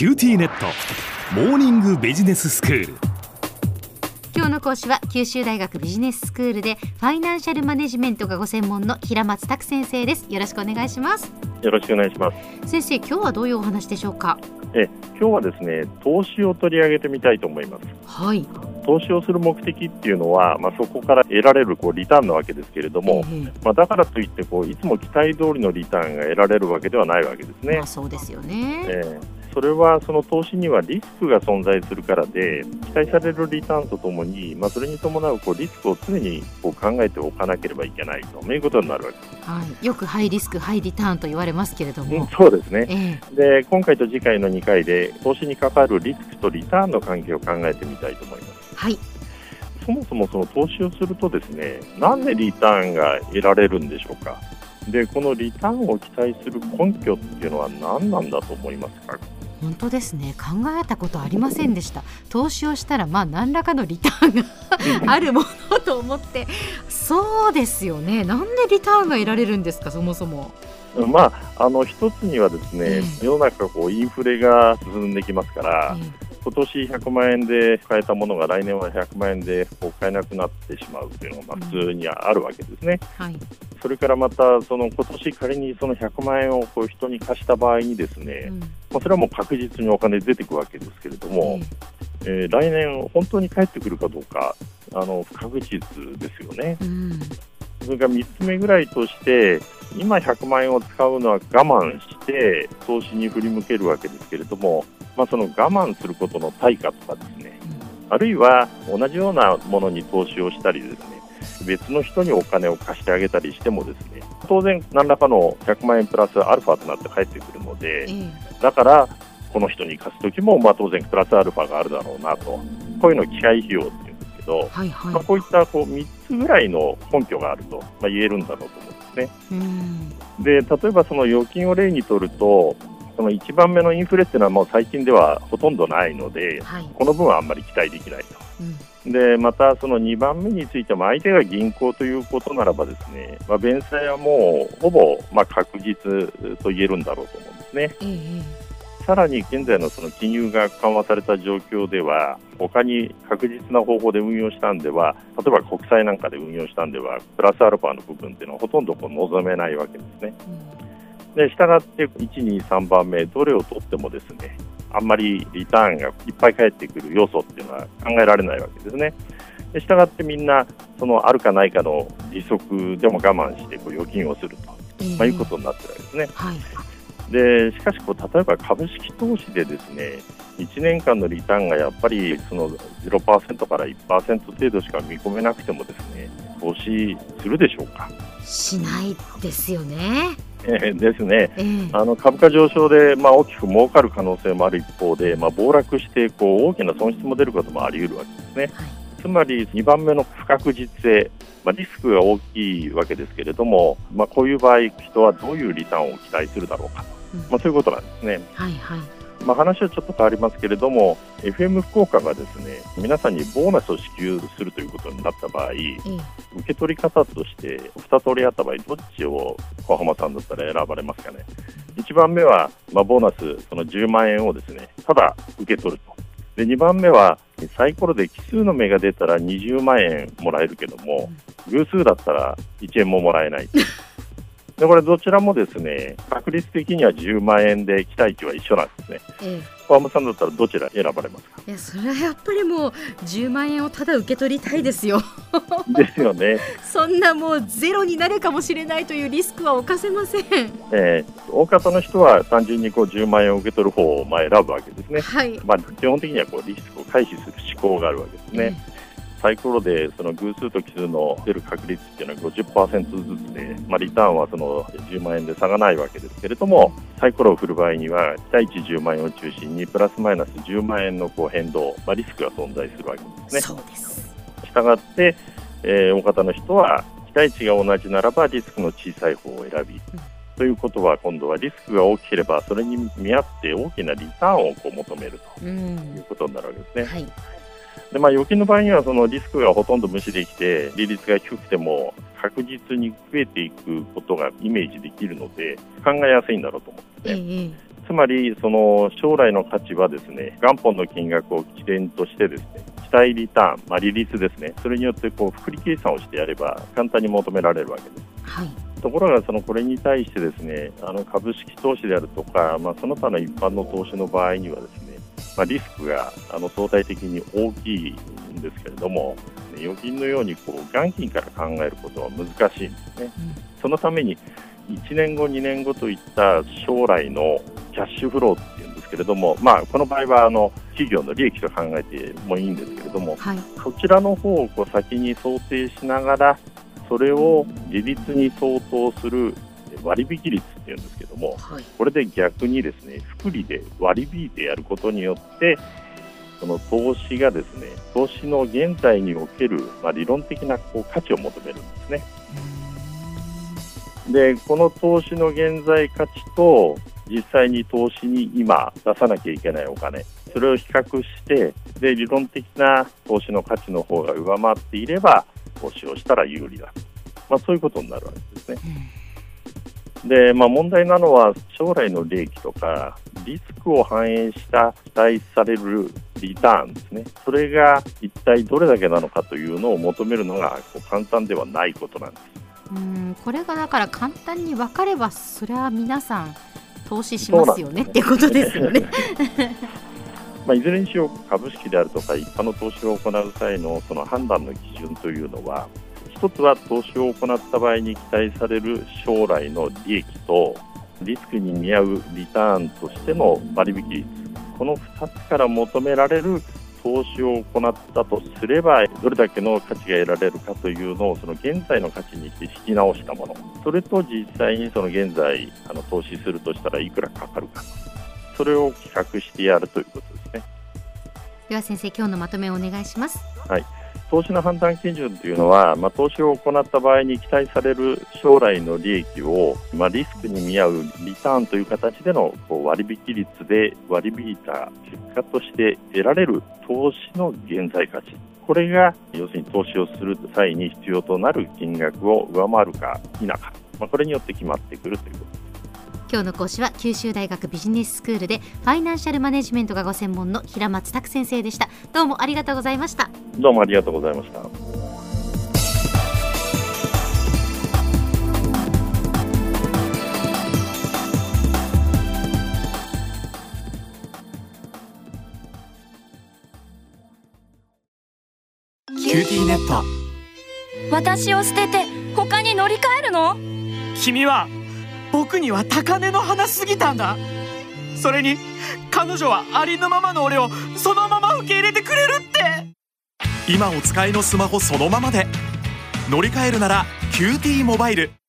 QTnet。モーニングビジネススクール。今日の講師は九州大学ビジネススクールでファイナンシャルマネジメントがご専門の平松拓先生です。よろしくお願いします。よろしくお願いします。先生今日はどういうお話でしょうか？え今日はですね投資を取り上げてみたいと思います。はい。投資をする目的っていうのは、まあ、そこから得られるこうリターンなわけですけれども、ええ。まあ、だからといってこういつも期待通りのリターンが得られるわけではないわけですね。まあ、。そうですよね、えーそれはその投資にはリスクが存在するからで期待されるリターンとともに、まあ、それに伴うこうリスクを常にこう考えておかなければいけないということになるわけです。はい、よくハイリスクハイリターンと言われますけれどうんも、そうですねええで今回と次回の2回で投資に関わるリスクとリターンの関係を考えてみたいと思います。はいそもそもその投資をするとですね、なんでリターンが得られるんでしょうか？で、このリターンを期待する根拠っていうのは何なんだと思いますか？本当ですね。考えたことありませんでした。投資をしたらまあ何らかのリターンが あるものと思って。そうですよね。なんでリターンが得られるんですかそもそも。まあ、あの一つにはですね、ええ。世の中こうインフレが進んできますから、え今年100万円で買えたものが来年は100万円で買えなくなってしまうというのがまあ普通にあるわけですね。えはいそれからまたその今年仮にその100万円をこう人に貸した場合にですね、うんまあ、それはもう確実にお金出てくるわけですけれども、ええー来年本当に帰ってくるかどうかあの不確実ですよね。それから3つ目ぐらいとして今100万円を使うのは我慢して投資に振り向けるわけですけれども、まあ、その我慢することの対価とかですね。あるいは同じようなものに投資をしたりですね。別の人にお金を貸してあげたりしてもですね。当然何らかの100万円プラスアルファとなって返ってくるのでええ。だからこの人に貸す時もまあ当然プラスアルファがあるだろうなと。こういうのを機械費用っていうんですけど、はいはい、まあ、こういったこう3つぐらいの根拠があると、まあ、言えるんだろうと思うんですね。うん。で例えばその預金を例にとるとその1番目のインフレっていうのはもう最近ではほとんどないのではいこの分はあんまり期待できないと。うんでまた、その2番目についても相手が銀行ということならばですね、まあ、弁済はもうほぼまあ確実と言えるんだろうと思うんですね。ええさらに現在のその金融が緩和された状況では、他に確実な方法で運用したんでは、例えば国債なんかで運用したんでは、プラスアルファの部分っていうのはほとんど望めないわけですね。で、したがって1、2、3番目、どれを取ってもですね、あんまりリターンがいっぱい返ってくる要素っていうのは考えられないわけですね。で、したがってみんな、そのあるかないかの利息でも我慢してこう預金をすると、ええまあ、いうことになってるわけですね。はいでしかしこう、例えば株式投資でですね1年間のリターンがやっぱりその0%から1%程度しか見込めなくてもですね投資するでしょうか。しないですよねえ ーですね。ええ。あの株価上昇で、まあ、大きく儲かる可能性もある一方で、まあ、暴落してこう大きな損失も出ることもあり得るわけですね。はい。つまり2番目の不確実性、まあ、リスクが大きいわけですけれども、まあ、こういう場合、人はどういうリターンを期待するだろうか、うん。まあ、そういうことなんですね。はいはいまあ、話はちょっと変わりますけれども、FM 福岡がですね皆さんにボーナスを支給するということになった場合、ええ受け取り方として2通りあった場合、どっちを小浜さんだったら選ばれますかね。1番目は、まあ、ボーナスその10万円をですねただ受け取ると。で2番目はサイコロで奇数の目が出たら20万円もらえるけども偶数だったら1円ももらえないでこれどちらもですね確率的には10万円で期待値は一緒なんですね。え小浜さんだったらどちら選ばれますか？えいやそれはやっぱりもう10万円をただ受け取りたいですよ。ですよね、そんなもうゼロになるかもしれないというリスクは犯せません。えー大方の人は単純にこう10万円を受け取る方をまあ選ぶわけですね、はい。まあ、基本的にはこうリスクを回避する思考があるわけですね、サイコロでその偶数と奇数の出る確率っていうのは50%ずつで、まあ、リターンはその10万円で差がないわけですけれども、サイコロを振る場合には、期待値10万円を中心に、プラスマイナス10万円のこう変動、まあ、リスクが存在するわけですね。そうですしたがって、えー大方の人は、期待値が同じならばリスクの小さい方を選び、ということは今度はリスクが大きければそれに見合って大きなリターンをこう求めるとういんうことになるわけですね。はいでまあ、預金の場合にはそのリスクがほとんど無視できて利率が低くても確実に増えていくことがイメージできるので考えやすいんだろうと思って、ええつまりその将来の価値はですね元本の金額を起点としてですね期待リターン、まあ、利率ですねそれによってこう複利計算をしてやれば簡単に求められるわけです。はい。ところがそのこれに対してですねあの株式投資であるとか、まあ、その他の一般の投資の場合にはですね、まあ、リスクがあの相対的に大きいんですけれども預金のようにこう元金から考えることは難しいんですね。うん、そのために1年後、2年後といった将来のキャッシュフローっていうんですけれども、まあ、この場合はあの企業の利益と考えてもいいんですけれども、はい、そちらの方をこう先に想定しながらそれを利率に相当する割引率っていうんですけども、はい、これで逆にですね複利で割り引いてやることによってその投資がですね投資の現在における、まあ、理論的なこう価値を求めるんですね。でこの投資の現在価値と実際に投資に今出さなきゃいけないお金それを比較してで理論的な投資の価値の方が上回っていれば投資をしたら有利だ、まあ、そういうことになるわけですね。で、まあ、問題なのは将来の利益とかリスクを反映した期待されるリターンですね、それが一体どれだけなのかというのを求めるのがこう簡単ではないことなんです。うんこれがだから簡単に分かればそれは皆さん投資しますよねっていうことですよね。まあ、いずれにしろ株式であるとか一般の投資を行う際のその判断の基準というのは一つは投資を行った場合に期待される将来の利益とリスクに見合うリターンとしての割引率この2つから求められる投資を行ったとすればどれだけの価値が得られるかというのをその現在の価値に引き直したもの。それと実際にその現在あの投資するとしたらいくらかかるか。それを比較してやるということですね。では先生今日のまとめをお願いします。はい投資の判断基準というのは、まあ、投資を行った場合に期待される将来の利益を、まあ、リスクに見合うリターンという形でのこう割引率で割り引いた結果として得られる投資の現在価値。これが要するに投資をする際に必要となる金額を上回るか否か、まあ、これによって決まってくるということ。です。今日の講師は九州大学ビジネススクールでファイナンシャルマネジメントがご専門の平松卓先生でした。どうもありがとうございました。どうもありがとうございました。QTnet。私を捨てて他に乗り換えるの？君は僕には高嶺の花すぎたんだ。それに彼女はありのままの俺をそのまま受け入れてくれるって今お使いのスマホそのままで。乗り換えるなら QT モバイル。